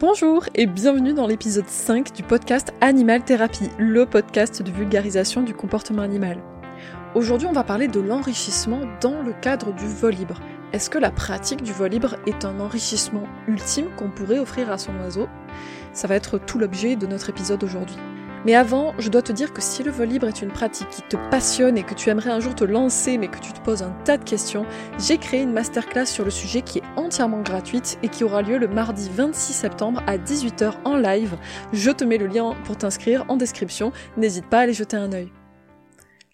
Bonjour et bienvenue dans l'épisode 5 du podcast Animal Thérapie, le podcast de vulgarisation du comportement animal. Aujourd'hui, on va parler de l'enrichissement dans le cadre du vol libre. Est-ce que la pratique du vol libre est un enrichissement ultime qu'on pourrait offrir à son oiseau? Ça va être tout l'objet de notre épisode aujourd'hui. Mais avant, je dois te dire que si le vol libre est une pratique qui te passionne et que tu aimerais un jour te lancer mais que tu te poses un tas de questions, j'ai créé une masterclass sur le sujet qui est entièrement gratuite et qui aura lieu le mardi 26 septembre à 18h en live. Je te mets le lien pour t'inscrire en description, n'hésite pas à aller jeter un œil.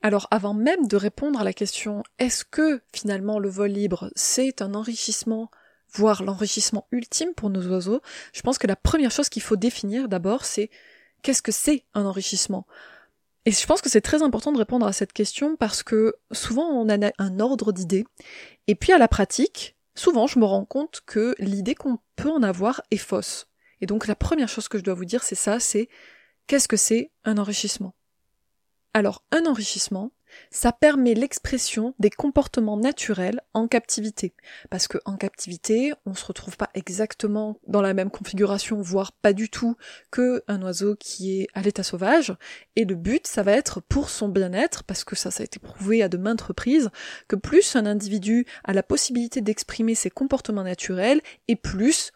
Alors avant même de répondre à la question est-ce que finalement le vol libre c'est un enrichissement voire l'enrichissement ultime pour nos oiseaux, je pense que la première chose qu'il faut définir d'abord c'est qu'est-ce que c'est un enrichissement? Et je pense que c'est très important de répondre à cette question parce que souvent on a un ordre d'idées, et puis à la pratique, souvent je me rends compte que l'idée qu'on peut en avoir est fausse. Et donc la première chose que je dois vous dire, c'est ça, c'est qu'est-ce que c'est un enrichissement? Alors un enrichissement, ça permet l'expression des comportements naturels en captivité. Parce que en captivité, on se retrouve pas exactement dans la même configuration, voire pas du tout, que un oiseau qui est à l'état sauvage. Et le but, ça va être pour son bien-être, parce que ça, ça a été prouvé à de maintes reprises, que plus un individu a la possibilité d'exprimer ses comportements naturels, et plus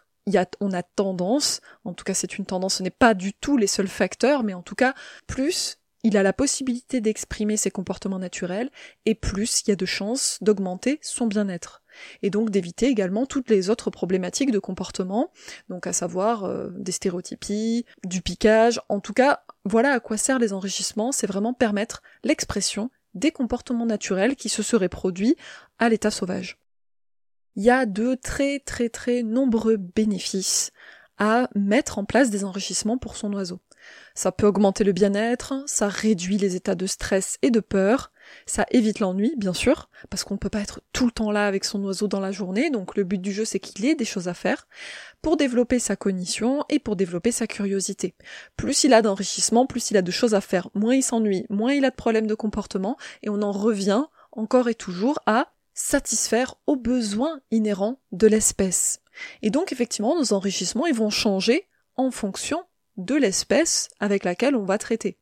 on a tendance, en tout cas c'est une tendance, ce n'est pas du tout les seuls facteurs, mais en tout cas, plus il a la possibilité d'exprimer ses comportements naturels, et plus il y a de chances d'augmenter son bien-être. Et donc d'éviter également toutes les autres problématiques de comportement, donc à savoir euh, des stéréotypies, du piquage, en tout cas, voilà à quoi servent les enrichissements, c'est vraiment permettre l'expression des comportements naturels qui se seraient produits à l'état sauvage. Il y a de très très très nombreux bénéfices à mettre en place des enrichissements pour son oiseau. Ça peut augmenter le bien-être, ça réduit les états de stress et de peur, ça évite l'ennui, bien sûr, parce qu'on ne peut pas être tout le temps là avec son oiseau dans la journée, donc le but du jeu c'est qu'il ait des choses à faire, pour développer sa cognition et pour développer sa curiosité. Plus il a d'enrichissement, plus il a de choses à faire, moins il s'ennuie, moins il a de problèmes de comportement, et on en revient encore et toujours à satisfaire aux besoins inhérents de l'espèce. Et donc effectivement, nos enrichissements, ils vont changer en fonction de l'espèce avec laquelle on va traiter.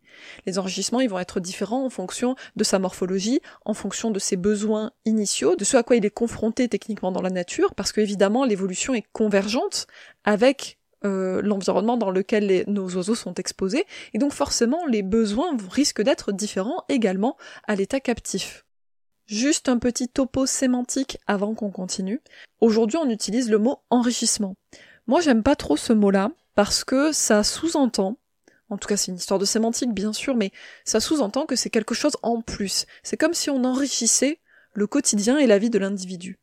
Les enrichissements, ils vont être différents en fonction de sa morphologie, en fonction de ses besoins initiaux, de ce à quoi il est confronté techniquement dans la nature, parce que évidemment l'évolution est convergente avec euh, l'environnement dans lequel nos oiseaux sont exposés, et donc forcément les besoins risquent d'être différents également à l'état captif. Juste un petit topo sémantique avant qu'on continue. Aujourd'hui, on utilise le mot enrichissement. Moi, j'aime pas trop ce mot-là parce que ça sous-entend, en tout cas c'est une histoire de sémantique bien sûr, mais ça sous-entend que c'est quelque chose en plus. C'est comme si on enrichissait le quotidien et la vie de l'individu.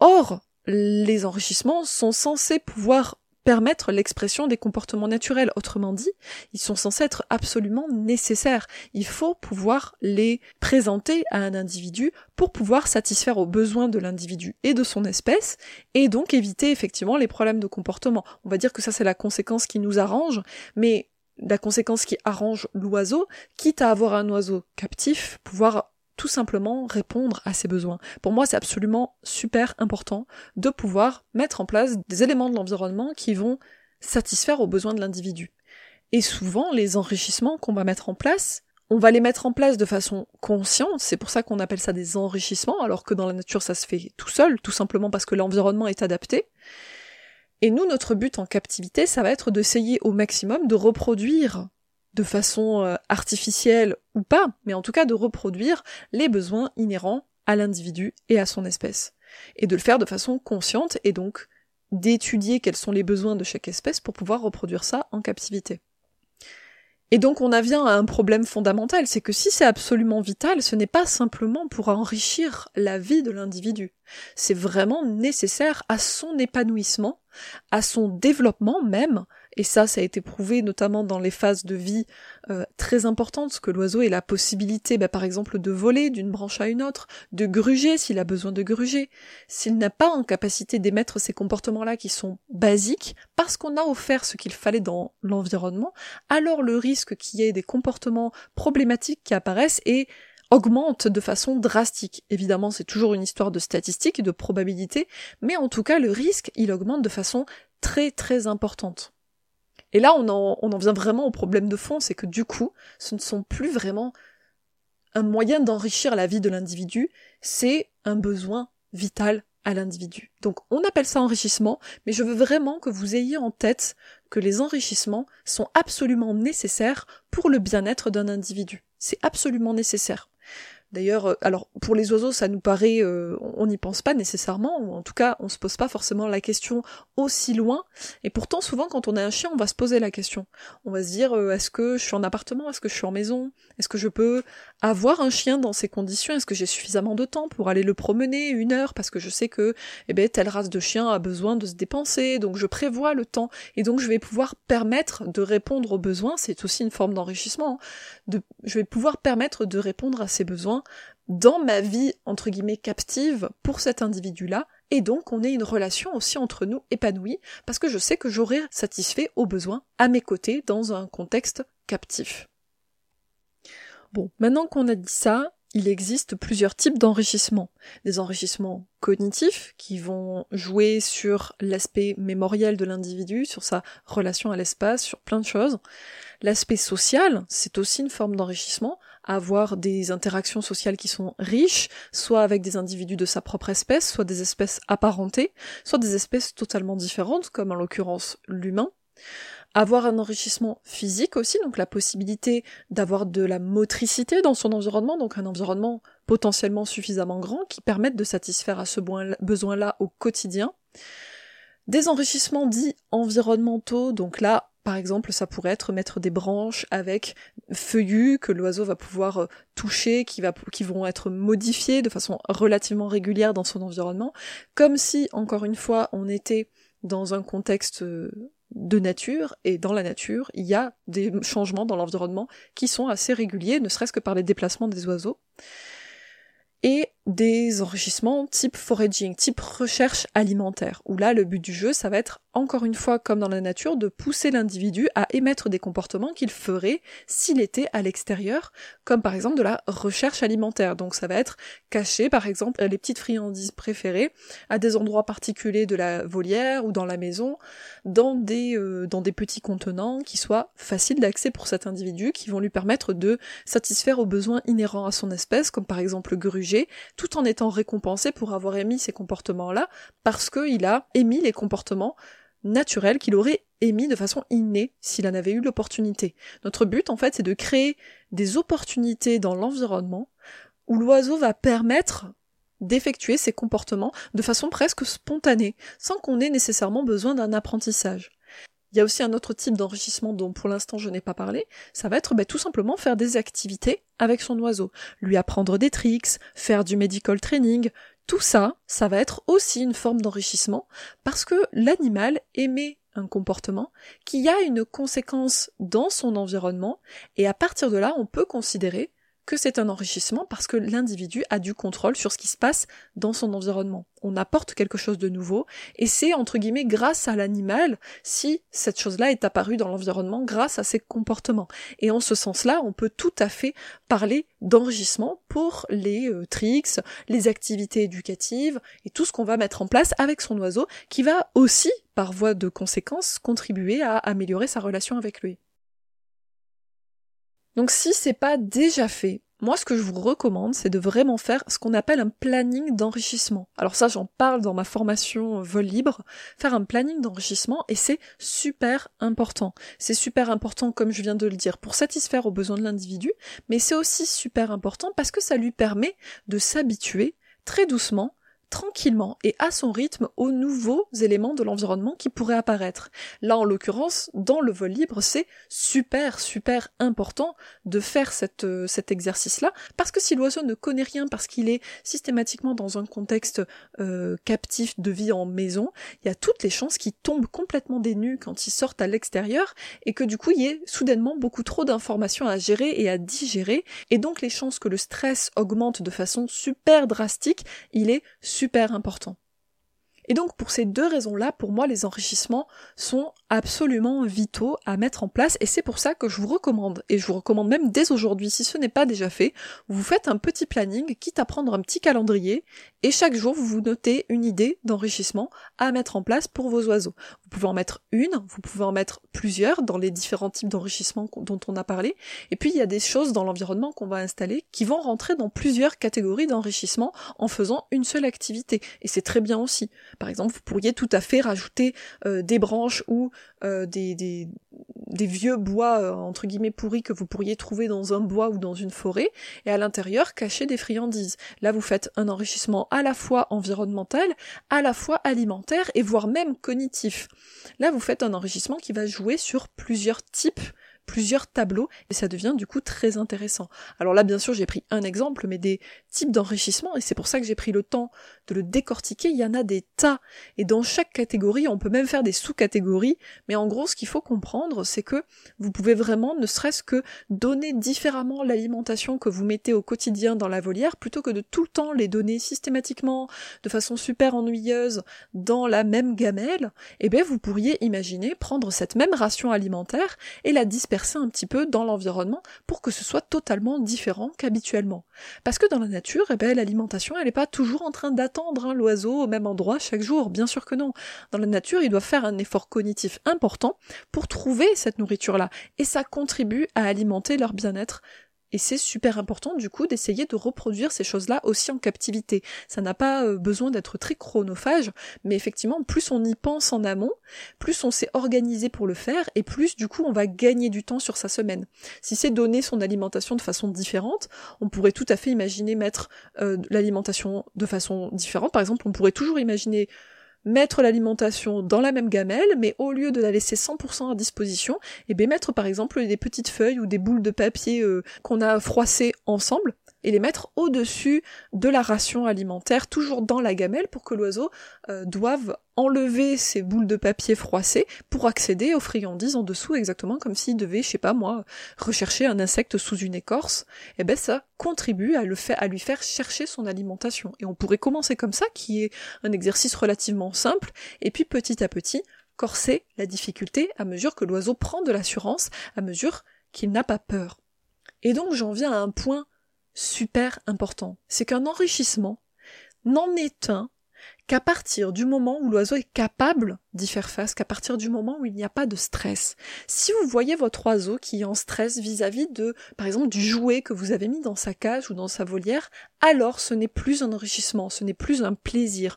Or, les enrichissements sont censés pouvoir permettre l'expression des comportements naturels. Autrement dit, ils sont censés être absolument nécessaires. Il faut pouvoir les présenter à un individu pour pouvoir satisfaire aux besoins de l'individu et de son espèce, et donc éviter effectivement les problèmes de comportement. On va dire que ça c'est la conséquence qui nous arrange, mais la conséquence qui arrange l'oiseau, quitte à avoir un oiseau captif, pouvoir tout simplement répondre à ses besoins. Pour moi, c'est absolument super important de pouvoir mettre en place des éléments de l'environnement qui vont satisfaire aux besoins de l'individu. Et souvent, les enrichissements qu'on va mettre en place, on va les mettre en place de façon consciente, c'est pour ça qu'on appelle ça des enrichissements, alors que dans la nature ça se fait tout seul, tout simplement parce que l'environnement est adapté. Et nous, notre but en captivité, ça va être d'essayer au maximum de reproduire de façon euh, artificielle ou pas, mais en tout cas de reproduire les besoins inhérents à l'individu et à son espèce. Et de le faire de façon consciente et donc d'étudier quels sont les besoins de chaque espèce pour pouvoir reproduire ça en captivité. Et donc on en vient à un problème fondamental, c'est que si c'est absolument vital, ce n'est pas simplement pour enrichir la vie de l'individu, c'est vraiment nécessaire à son épanouissement, à son développement même, et ça, ça a été prouvé notamment dans les phases de vie euh, très importantes, que l'oiseau ait la possibilité, bah, par exemple, de voler d'une branche à une autre, de gruger s'il a besoin de gruger. S'il n'a pas en capacité d'émettre ces comportements-là qui sont basiques, parce qu'on a offert ce qu'il fallait dans l'environnement, alors le risque qu'il y ait des comportements problématiques qui apparaissent est augmente de façon drastique. Évidemment, c'est toujours une histoire de statistiques et de probabilité, mais en tout cas, le risque, il augmente de façon très très importante. Et là, on en, vient vraiment au problème de fond, c'est que du coup, ce ne sont plus vraiment un moyen d'enrichir la vie de l'individu, c'est un besoin vital à l'individu. Donc on appelle ça enrichissement, mais je veux vraiment que vous ayez en tête que les enrichissements sont absolument nécessaires pour le bien-être d'un individu. C'est absolument nécessaire. D'ailleurs, euh, alors pour les oiseaux, ça nous paraît, euh, on n'y pense pas nécessairement, en tout cas, on se pose pas forcément la question aussi loin. Et pourtant, souvent, quand on a un chien, on va se poser la question. On va se dire, euh, est-ce que je suis en appartement, est-ce que je suis en maison, est-ce que je peux avoir un chien dans ces conditions, est-ce que j'ai suffisamment de temps pour aller le promener une heure, parce que je sais que, eh ben, telle race de chien a besoin de se dépenser, donc je prévois le temps, et donc je vais pouvoir permettre de répondre aux besoins. C'est aussi une forme d'enrichissement. Hein. je vais pouvoir permettre de répondre à ses besoins dans ma vie, entre guillemets, captive pour cet individu-là, et donc on ait une relation aussi entre nous épanouie, parce que je sais que j'aurai satisfait aux besoins à mes côtés dans un contexte captif. Bon, maintenant qu'on a dit ça, il existe plusieurs types d'enrichissement. Des enrichissements cognitifs qui vont jouer sur l'aspect mémoriel de l'individu, sur sa relation à l'espace, sur plein de choses. L'aspect social, c'est aussi une forme d'enrichissement, avoir des interactions sociales qui sont riches, soit avec des individus de sa propre espèce, soit des espèces apparentées, soit des espèces totalement différentes, comme en l'occurrence l'humain avoir un enrichissement physique aussi, donc la possibilité d'avoir de la motricité dans son environnement, donc un environnement potentiellement suffisamment grand qui permette de satisfaire à ce besoin-là au quotidien. Des enrichissements dits environnementaux, donc là, par exemple, ça pourrait être mettre des branches avec feuillus que l'oiseau va pouvoir euh, toucher, qui, vont être modifiés de façon relativement régulière dans son environnement, comme si, encore une fois, on était dans un contexte euh, de nature, et dans la nature, il y a des changements dans l'environnement qui sont assez réguliers, ne serait-ce que par les déplacements des oiseaux. Et des enrichissements type foraging, type recherche alimentaire, où là le but du jeu ça va être encore une fois comme dans la nature de pousser l'individu à émettre des comportements qu'il ferait s'il était à l'extérieur, comme par exemple de la recherche alimentaire. Donc ça va être cacher par exemple les petites friandises préférées à des endroits particuliers de la volière ou dans la maison, dans des, euh, dans des petits contenants qui soient faciles d'accès pour cet individu, qui vont lui permettre de satisfaire aux besoins inhérents à son espèce, comme par exemple gruger, tout en étant récompensé pour avoir émis ces comportements-là, parce qu'il a émis les comportements naturels qu'il aurait émis de façon innée s'il en avait eu l'opportunité. Notre but, en fait, c'est de créer des opportunités dans l'environnement où l'oiseau va permettre d'effectuer ses comportements de façon presque spontanée, sans qu'on ait nécessairement besoin d'un apprentissage. Il y a aussi un autre type d'enrichissement dont pour l'instant je n'ai pas parlé, ça va être bah, tout simplement faire des activités avec son oiseau, lui apprendre des tricks, faire du medical training, tout ça, ça va être aussi une forme d'enrichissement parce que l'animal émet un comportement qui a une conséquence dans son environnement et à partir de là on peut considérer que c'est un enrichissement parce que l'individu a du contrôle sur ce qui se passe dans son environnement. On apporte quelque chose de nouveau et c'est entre guillemets grâce à l'animal si cette chose-là est apparue dans l'environnement grâce à ses comportements. Et en ce sens-là, on peut tout à fait parler d'enrichissement pour les euh, tricks, les activités éducatives et tout ce qu'on va mettre en place avec son oiseau qui va aussi, par voie de conséquence, contribuer à améliorer sa relation avec lui. Donc si c'est pas déjà fait, moi ce que je vous recommande, c'est de vraiment faire ce qu'on appelle un planning d'enrichissement. Alors ça, j'en parle dans ma formation vol libre, faire un planning d'enrichissement et c'est super important. C'est super important, comme je viens de le dire, pour satisfaire aux besoins de l'individu, mais c'est aussi super important parce que ça lui permet de s'habituer très doucement tranquillement et à son rythme aux nouveaux éléments de l'environnement qui pourraient apparaître. Là, en l'occurrence, dans le vol libre, c'est super, super important de faire cette, euh, cet exercice-là, parce que si l'oiseau ne connaît rien, parce qu'il est systématiquement dans un contexte euh, captif de vie en maison, il y a toutes les chances qu'il tombe complètement des quand il sort à l'extérieur, et que du coup, il y ait soudainement beaucoup trop d'informations à gérer et à digérer, et donc les chances que le stress augmente de façon super drastique, il est super important. Et donc pour ces deux raisons-là, pour moi, les enrichissements sont absolument vitaux à mettre en place et c'est pour ça que je vous recommande, et je vous recommande même dès aujourd'hui, si ce n'est pas déjà fait, vous faites un petit planning, quitte à prendre un petit calendrier, et chaque jour vous vous notez une idée d'enrichissement à mettre en place pour vos oiseaux. Vous pouvez en mettre une, vous pouvez en mettre plusieurs dans les différents types d'enrichissement dont on a parlé, et puis il y a des choses dans l'environnement qu'on va installer qui vont rentrer dans plusieurs catégories d'enrichissement en faisant une seule activité, et c'est très bien aussi. Par exemple, vous pourriez tout à fait rajouter euh, des branches ou euh, des, vieux bois euh, entre guillemets pourris que vous pourriez trouver dans un bois ou dans une forêt, et à l'intérieur cacher des friandises. Là, vous faites un enrichissement à la fois environnemental, à la fois alimentaire et voire même cognitif. Là, vous faites un enrichissement qui va jouer sur plusieurs types plusieurs tableaux et ça devient du coup très intéressant. Alors là bien sûr j'ai pris un exemple mais des types d'enrichissement et c'est pour ça que j'ai pris le temps de le décortiquer, il y en a des tas et dans chaque catégorie on peut même faire des sous-catégories mais en gros ce qu'il faut comprendre c'est que vous pouvez vraiment ne serait-ce que donner différemment l'alimentation que vous mettez au quotidien dans la volière plutôt que de tout le temps les donner systématiquement de façon super ennuyeuse dans la même gamelle, et eh bien vous pourriez imaginer prendre cette même ration alimentaire et la disperser un petit peu dans l'environnement pour que ce soit totalement différent qu'habituellement. Parce que dans la nature, eh ben, l'alimentation, elle n'est pas toujours en train d'attendre hein, l'oiseau au même endroit chaque jour, bien sûr que non. Dans la nature, il doit faire un effort cognitif important pour trouver cette nourriture-là, et ça contribue à alimenter leur bien-être et c'est super important du coup d'essayer de reproduire ces choses-là aussi en captivité. Ça n'a pas euh, besoin d'être très chronophage, mais effectivement, plus on y pense en amont, plus on s'est organisé pour le faire, et plus du coup on va gagner du temps sur sa semaine. Si c'est donner son alimentation de façon différente, on pourrait tout à fait imaginer mettre euh, l'alimentation de façon différente. Par exemple, on pourrait toujours imaginer mettre l'alimentation dans la même gamelle, mais au lieu de la laisser 100% à disposition, et eh bien mettre par exemple des petites feuilles ou des boules de papier euh, qu'on a froissées ensemble, et les mettre au-dessus de la ration alimentaire, toujours dans la gamelle, pour que l'oiseau euh, doive enlever ses boules de papier froissées pour accéder aux friandises en dessous, exactement comme s'il devait, je sais pas moi, rechercher un insecte sous une écorce. Et eh ben ça contribue à, le faire, à lui faire chercher son alimentation. Et on pourrait commencer comme ça, qui est un exercice relativement simple, et puis petit à petit corser la difficulté à mesure que l'oiseau prend de l'assurance, à mesure qu'il n'a pas peur. Et donc j'en viens à un point super important. C'est qu'un enrichissement n'en est un qu'à partir du moment où l'oiseau est capable d'y faire face, qu'à partir du moment où il n'y a pas de stress. Si vous voyez votre oiseau qui est en stress vis-à-vis de, par exemple, du jouet que vous avez mis dans sa cage ou dans sa volière, alors ce n'est plus un enrichissement, ce n'est plus un plaisir.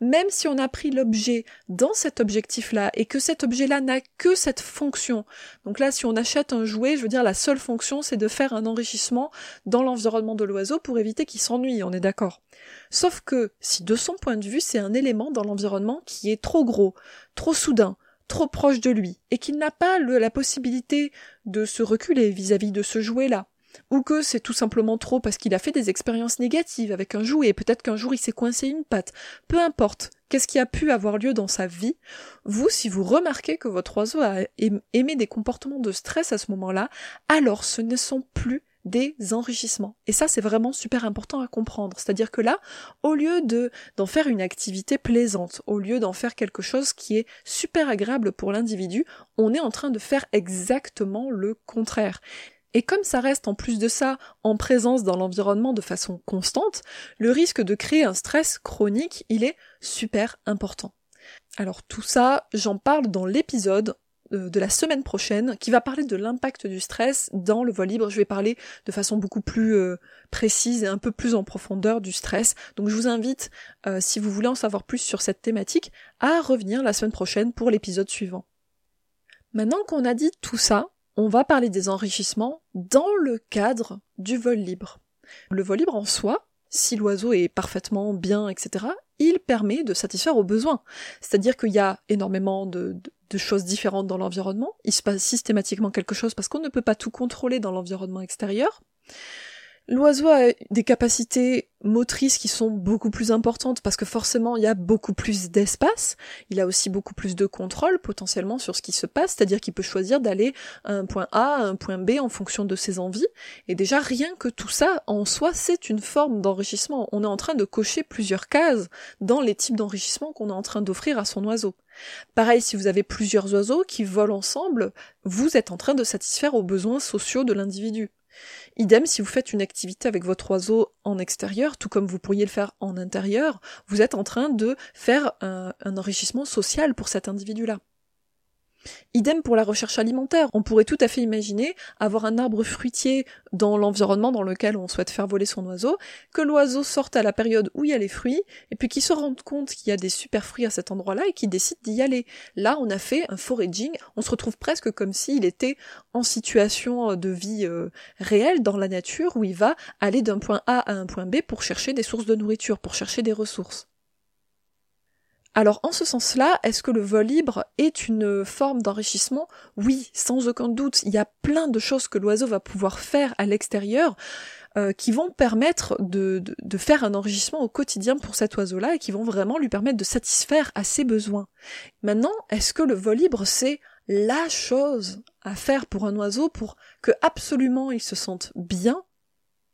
Même si on a pris l'objet dans cet objectif-là et que cet objet-là n'a que cette fonction. Donc là, si on achète un jouet, je veux dire, la seule fonction, c'est de faire un enrichissement dans l'environnement de l'oiseau pour éviter qu'il s'ennuie, on est d'accord? Sauf que, si de son point de vue, c'est un élément dans l'environnement qui est trop gros, trop soudain, trop proche de lui, et qu'il n'a pas la possibilité de se reculer vis-à-vis de ce jouet-là, ou que c'est tout simplement trop parce qu'il a fait des expériences négatives avec un jouet, peut-être qu'un jour il s'est coincé une patte, peu importe, qu'est-ce qui a pu avoir lieu dans sa vie, vous, si vous remarquez que votre oiseau a aimé des comportements de stress à ce moment-là, alors ce ne sont plus des enrichissements. Et ça, c'est vraiment super important à comprendre. C'est-à-dire que là, au lieu de d'en faire une activité plaisante, au lieu d'en faire quelque chose qui est super agréable pour l'individu, on est en train de faire exactement le contraire. Et comme ça reste en plus de ça en présence dans l'environnement de façon constante, le risque de créer un stress chronique, il est super important. Alors tout ça, j'en parle dans l'épisode de la semaine prochaine qui va parler de l'impact du stress dans le vol libre. Je vais parler de façon beaucoup plus euh, précise et un peu plus en profondeur du stress. Donc je vous invite, euh, si vous voulez en savoir plus sur cette thématique, à revenir la semaine prochaine pour l'épisode suivant. Maintenant qu'on a dit tout ça, on va parler des enrichissements dans le cadre du vol libre. Le vol libre en soi, si l'oiseau est parfaitement bien, etc., il permet de satisfaire aux besoins. C'est-à-dire qu'il y a énormément de, choses différentes dans l'environnement. Il se passe systématiquement quelque chose parce qu'on ne peut pas tout contrôler dans l'environnement extérieur. L'oiseau a des capacités motrices qui sont beaucoup plus importantes parce que forcément il y a beaucoup plus d'espace, il a aussi beaucoup plus de contrôle potentiellement sur ce qui se passe, c'est-à-dire qu'il peut choisir d'aller à un point A, à un point B en fonction de ses envies, et déjà rien que tout ça en soi c'est une forme d'enrichissement, on est en train de cocher plusieurs cases dans les types d'enrichissement qu'on est en train d'offrir à son oiseau. Pareil, si vous avez plusieurs oiseaux qui volent ensemble, vous êtes en train de satisfaire aux besoins sociaux de l'individu. Idem, si vous faites une activité avec votre oiseau en extérieur, tout comme vous pourriez le faire en intérieur, vous êtes en train de faire un, enrichissement social pour cet individu-là. Idem pour la recherche alimentaire. On pourrait tout à fait imaginer avoir un arbre fruitier dans l'environnement dans lequel on souhaite faire voler son oiseau, que l'oiseau sorte à la période où il y a les fruits, et puis qu'il se rende compte qu'il y a des super fruits à cet endroit-là et qu'il décide d'y aller. Là, on a fait un foraging, on se retrouve presque comme s'il était en situation de vie euh, réelle dans la nature où il va aller d'un point A à un point B pour chercher des sources de nourriture, pour chercher des ressources. Alors en ce sens-là, est-ce que le vol libre est une forme d'enrichissement? Oui, sans aucun doute. Il y a plein de choses que l'oiseau va pouvoir faire à l'extérieur euh, qui vont permettre de, de, faire un enrichissement au quotidien pour cet oiseau-là et qui vont vraiment lui permettre de satisfaire à ses besoins. Maintenant, est-ce que le vol libre c'est la chose à faire pour un oiseau pour que absolument il se sente bien?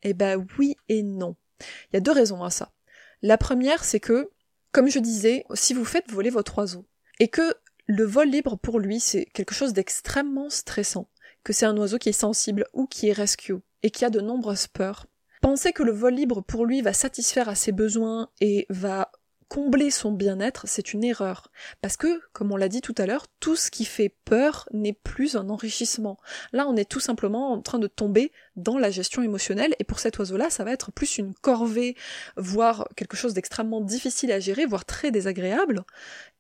Eh ben oui et non. Il y a deux raisons à ça. La première, c'est que comme je disais, si vous faites voler votre oiseau, et que le vol libre pour lui c'est quelque chose d'extrêmement stressant, que c'est un oiseau qui est sensible ou qui est rescue, et qui a de nombreuses peurs, pensez que le vol libre pour lui va satisfaire à ses besoins et va combler son bien-être, c'est une erreur. Parce que, comme on l'a dit tout à l'heure, tout ce qui fait peur n'est plus un enrichissement. Là, on est tout simplement en train de tomber dans la gestion émotionnelle, et pour cet oiseau-là, ça va être plus une corvée, voire quelque chose d'extrêmement difficile à gérer, voire très désagréable,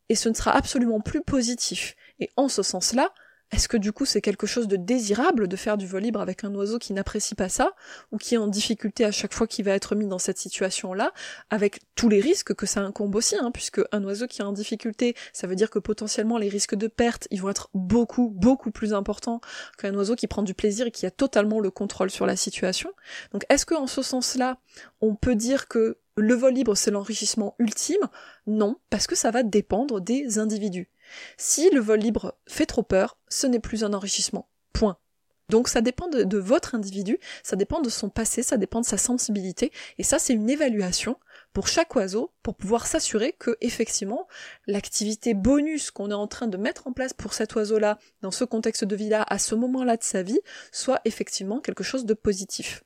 et ce ne sera absolument plus positif. Et en ce sens-là, est-ce que du coup c'est quelque chose de désirable de faire du vol libre avec un oiseau qui n'apprécie pas ça, ou qui est en difficulté à chaque fois qu'il va être mis dans cette situation-là, avec tous les risques que ça incombe aussi, hein, puisque un oiseau qui est en difficulté, ça veut dire que potentiellement les risques de perte, ils vont être beaucoup, beaucoup plus importants qu'un oiseau qui prend du plaisir et qui a totalement le contrôle sur la situation. Donc est-ce que en ce sens-là, on peut dire que le vol libre c'est l'enrichissement ultime? Non, parce que ça va dépendre des individus. Si le vol libre fait trop peur, ce n'est plus un enrichissement. Point. Donc ça dépend de, votre individu, ça dépend de son passé, ça dépend de sa sensibilité, et ça c'est une évaluation pour chaque oiseau pour pouvoir s'assurer que effectivement l'activité bonus qu'on est en train de mettre en place pour cet oiseau-là dans ce contexte de vie-là à ce moment-là de sa vie soit effectivement quelque chose de positif.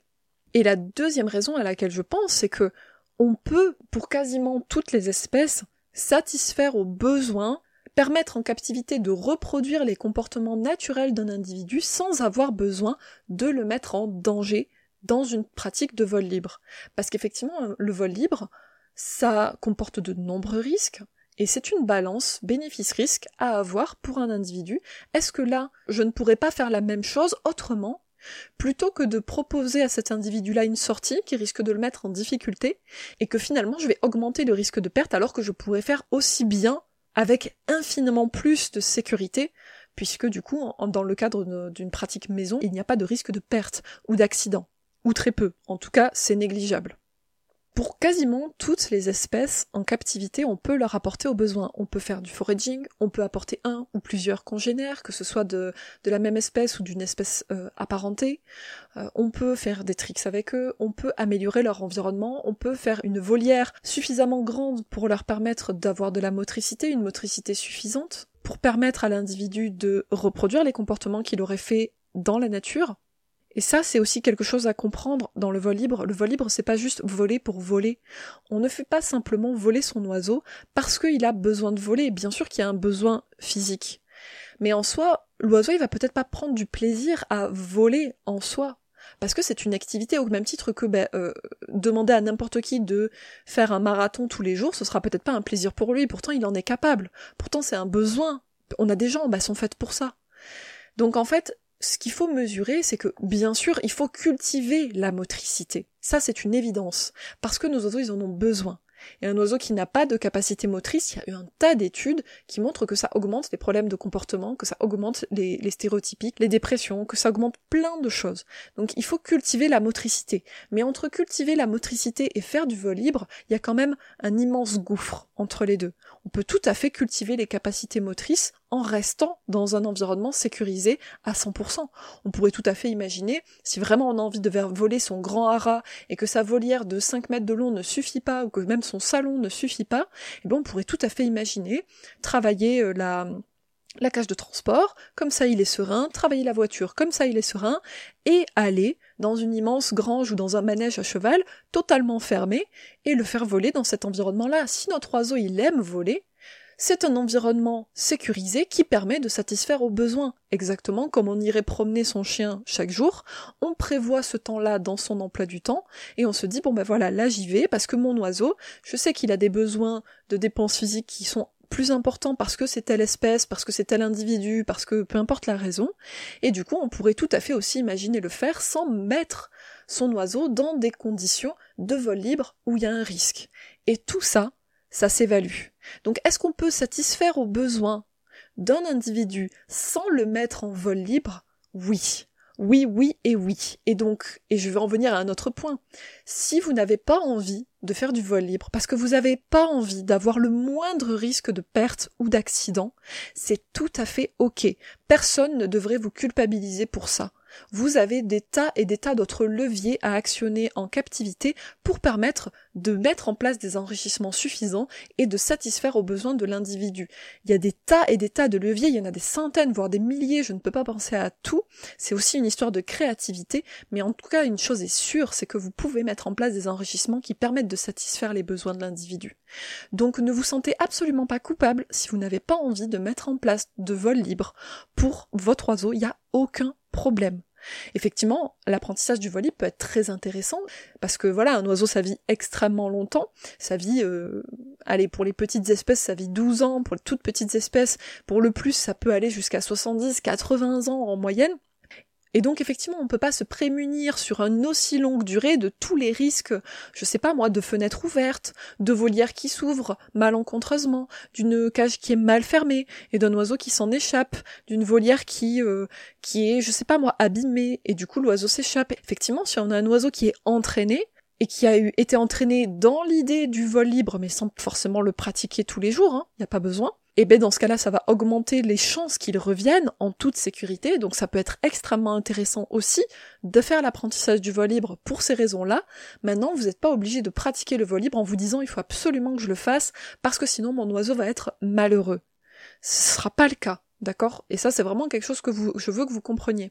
Et la deuxième raison à laquelle je pense, c'est que on peut, pour quasiment toutes les espèces, satisfaire aux besoins permettre en captivité de reproduire les comportements naturels d'un individu sans avoir besoin de le mettre en danger dans une pratique de vol libre. Parce qu'effectivement, le vol libre, ça comporte de nombreux risques, et c'est une balance bénéfice-risque à avoir pour un individu. Est-ce que là, je ne pourrais pas faire la même chose autrement? Plutôt que de proposer à cet individu-là une sortie qui risque de le mettre en difficulté, et que finalement je vais augmenter le risque de perte alors que je pourrais faire aussi bien avec infiniment plus de sécurité, puisque du coup, dans le cadre d'une pratique maison, il n'y a pas de risque de perte ou d'accident, ou très peu, en tout cas c'est négligeable. Pour quasiment toutes les espèces en captivité, on peut leur apporter au besoin. On peut faire du foraging, on peut apporter un ou plusieurs congénères, que ce soit de, la même espèce ou d'une espèce euh, apparentée. Euh, on peut faire des tricks avec eux, on peut améliorer leur environnement, on peut faire une volière suffisamment grande pour leur permettre d'avoir de la motricité, une motricité suffisante, pour permettre à l'individu de reproduire les comportements qu'il aurait fait dans la nature, et ça, c'est aussi quelque chose à comprendre dans le vol libre. Le vol libre, c'est pas juste voler pour voler. On ne fait pas simplement voler son oiseau parce qu'il a besoin de voler. Bien sûr qu'il y a un besoin physique. Mais en soi, l'oiseau, il va peut-être pas prendre du plaisir à voler en soi. Parce que c'est une activité au même titre que ben, euh, demander à n'importe qui de faire un marathon tous les jours, ce sera peut-être pas un plaisir pour lui, pourtant il en est capable. Pourtant c'est un besoin. On a des gens, bah, sont faites pour ça. Donc en fait, ce qu'il faut mesurer, c'est que, bien sûr, il faut cultiver la motricité. Ça, c'est une évidence. Parce que nos oiseaux, ils en ont besoin. Et un oiseau qui n'a pas de capacité motrice, il y a eu un tas d'études qui montrent que ça augmente les problèmes de comportement, que ça augmente les, les stéréotypiques, les dépressions, que ça augmente plein de choses. Donc il faut cultiver la motricité. Mais entre cultiver la motricité et faire du vol libre, il y a quand même un immense gouffre entre les deux. On peut tout à fait cultiver les capacités motrices en restant dans un environnement sécurisé à 100%. On pourrait tout à fait imaginer, si vraiment on a envie de voler son grand haras et que sa volière de 5 mètres de long ne suffit pas, ou que même son salon ne suffit pas, eh bien on pourrait tout à fait imaginer travailler euh, la, la cage de transport, comme ça il est serein, travailler la voiture, comme ça il est serein, et aller dans une immense grange ou dans un manège à cheval totalement fermé et le faire voler dans cet environnement-là. Si notre oiseau il aime voler, c'est un environnement sécurisé qui permet de satisfaire aux besoins. Exactement comme on irait promener son chien chaque jour, on prévoit ce temps-là dans son emploi du temps, et on se dit, bon ben voilà, là j'y vais, parce que mon oiseau, je sais qu'il a des besoins de dépenses physiques qui sont plus importants parce que c'est telle espèce, parce que c'est tel individu, parce que peu importe la raison, et du coup on pourrait tout à fait aussi imaginer le faire sans mettre son oiseau dans des conditions de vol libre où il y a un risque. Et tout ça, ça s'évalue. Donc est-ce qu'on peut satisfaire aux besoins d'un individu sans le mettre en vol libre? Oui. Oui, oui et oui. Et donc, et je vais en venir à un autre point. Si vous n'avez pas envie de faire du vol libre parce que vous n'avez pas envie d'avoir le moindre risque de perte ou d'accident, c'est tout à fait ok. Personne ne devrait vous culpabiliser pour ça vous avez des tas et des tas d'autres leviers à actionner en captivité pour permettre de mettre en place des enrichissements suffisants et de satisfaire aux besoins de l'individu. Il y a des tas et des tas de leviers, il y en a des centaines, voire des milliers, je ne peux pas penser à tout. C'est aussi une histoire de créativité, mais en tout cas, une chose est sûre, c'est que vous pouvez mettre en place des enrichissements qui permettent de satisfaire les besoins de l'individu. Donc ne vous sentez absolument pas coupable si vous n'avez pas envie de mettre en place de vol libre pour votre oiseau, il n'y a aucun Effectivement, l'apprentissage du voilier peut être très intéressant parce que voilà, un oiseau ça vit extrêmement longtemps, ça vit euh, allez pour les petites espèces ça vit 12 ans, pour les toutes petites espèces pour le plus ça peut aller jusqu'à 70, 80 ans en moyenne. Et donc effectivement, on ne peut pas se prémunir sur une aussi longue durée de tous les risques, je sais pas moi, de fenêtres ouvertes, de volières qui s'ouvrent malencontreusement, d'une cage qui est mal fermée et d'un oiseau qui s'en échappe, d'une volière qui euh, qui est, je sais pas moi, abîmée et du coup l'oiseau s'échappe. Effectivement, si on a un oiseau qui est entraîné, et qui a eu, été entraîné dans l'idée du vol libre, mais sans forcément le pratiquer tous les jours, il hein, n'y a pas besoin, et ben dans ce cas-là, ça va augmenter les chances qu'ils reviennent en toute sécurité. Donc ça peut être extrêmement intéressant aussi de faire l'apprentissage du vol libre pour ces raisons-là. Maintenant, vous n'êtes pas obligé de pratiquer le vol libre en vous disant il faut absolument que je le fasse parce que sinon mon oiseau va être malheureux. Ce sera pas le cas, d'accord? Et ça, c'est vraiment quelque chose que je veux que vous compreniez.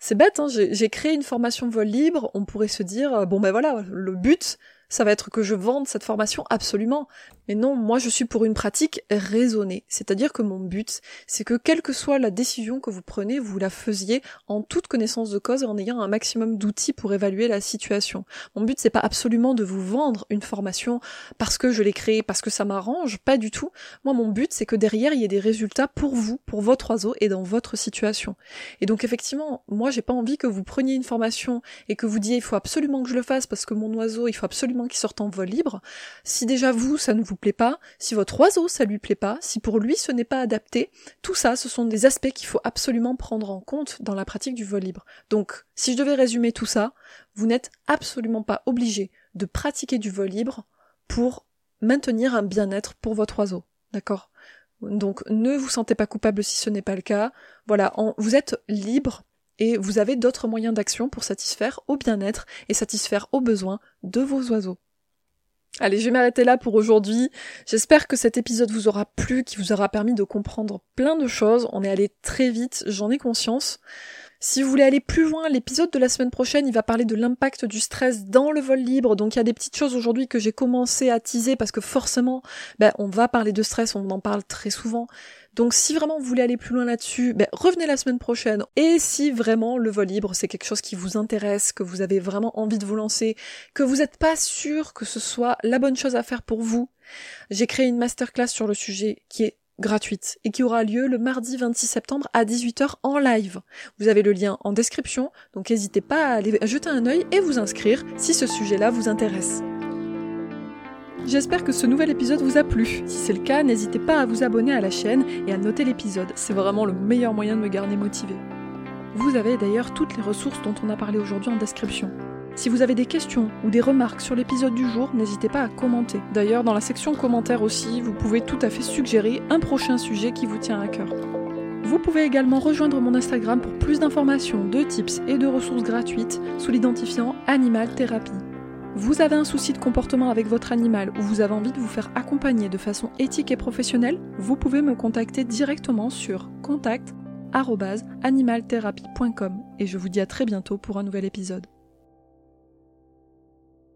C'est bête, hein j'ai créé une formation vol libre, on pourrait se dire, bon ben voilà, le but, ça va être que je vende cette formation absolument. Mais non, moi je suis pour une pratique raisonnée. C'est-à-dire que mon but, c'est que quelle que soit la décision que vous prenez, vous la faisiez en toute connaissance de cause et en ayant un maximum d'outils pour évaluer la situation. Mon but, c'est pas absolument de vous vendre une formation parce que je l'ai créée, parce que ça m'arrange, pas du tout. Moi, mon but, c'est que derrière, il y ait des résultats pour vous, pour votre oiseau et dans votre situation. Et donc, effectivement, moi, j'ai pas envie que vous preniez une formation et que vous disiez, il faut absolument que je le fasse parce que mon oiseau, il faut absolument qu'il sorte en vol libre. Si déjà vous, ça ne vous plaît pas, si votre oiseau ça lui plaît pas, si pour lui ce n'est pas adapté, tout ça ce sont des aspects qu'il faut absolument prendre en compte dans la pratique du vol libre. Donc si je devais résumer tout ça, vous n'êtes absolument pas obligé de pratiquer du vol libre pour maintenir un bien-être pour votre oiseau. D'accord? Donc ne vous sentez pas coupable si ce n'est pas le cas. Voilà, vous êtes libre et vous avez d'autres moyens d'action pour satisfaire au bien-être et satisfaire aux besoins de vos oiseaux. Allez, je vais m'arrêter là pour aujourd'hui. J'espère que cet épisode vous aura plu, qui vous aura permis de comprendre plein de choses. On est allé très vite, j'en ai conscience. Si vous voulez aller plus loin, l'épisode de la semaine prochaine, il va parler de l'impact du stress dans le vol libre. Donc il y a des petites choses aujourd'hui que j'ai commencé à teaser parce que forcément, ben, on va parler de stress, on en parle très souvent. Donc si vraiment vous voulez aller plus loin là-dessus, ben, revenez la semaine prochaine. Et si vraiment le vol libre c'est quelque chose qui vous intéresse, que vous avez vraiment envie de vous lancer, que vous n'êtes pas sûr que ce soit la bonne chose à faire pour vous, j'ai créé une masterclass sur le sujet qui est gratuite et qui aura lieu le mardi 26 septembre à 18h en live. Vous avez le lien en description, donc n'hésitez pas à aller jeter un œil et vous inscrire si ce sujet-là vous intéresse. J'espère que ce nouvel épisode vous a plu. Si c'est le cas, n'hésitez pas à vous abonner à la chaîne et à noter l'épisode. C'est vraiment le meilleur moyen de me garder motivé. Vous avez d'ailleurs toutes les ressources dont on a parlé aujourd'hui en description. Si vous avez des questions ou des remarques sur l'épisode du jour, n'hésitez pas à commenter. D'ailleurs, dans la section commentaires aussi, vous pouvez tout à fait suggérer un prochain sujet qui vous tient à cœur. Vous pouvez également rejoindre mon Instagram pour plus d'informations, de tips et de ressources gratuites sous l'identifiant Animal Thérapie. Vous avez un souci de comportement avec votre animal ou vous avez envie de vous faire accompagner de façon éthique et professionnelle, vous pouvez me contacter directement sur contact@animaltherapie.com et je vous dis à très bientôt pour un nouvel épisode.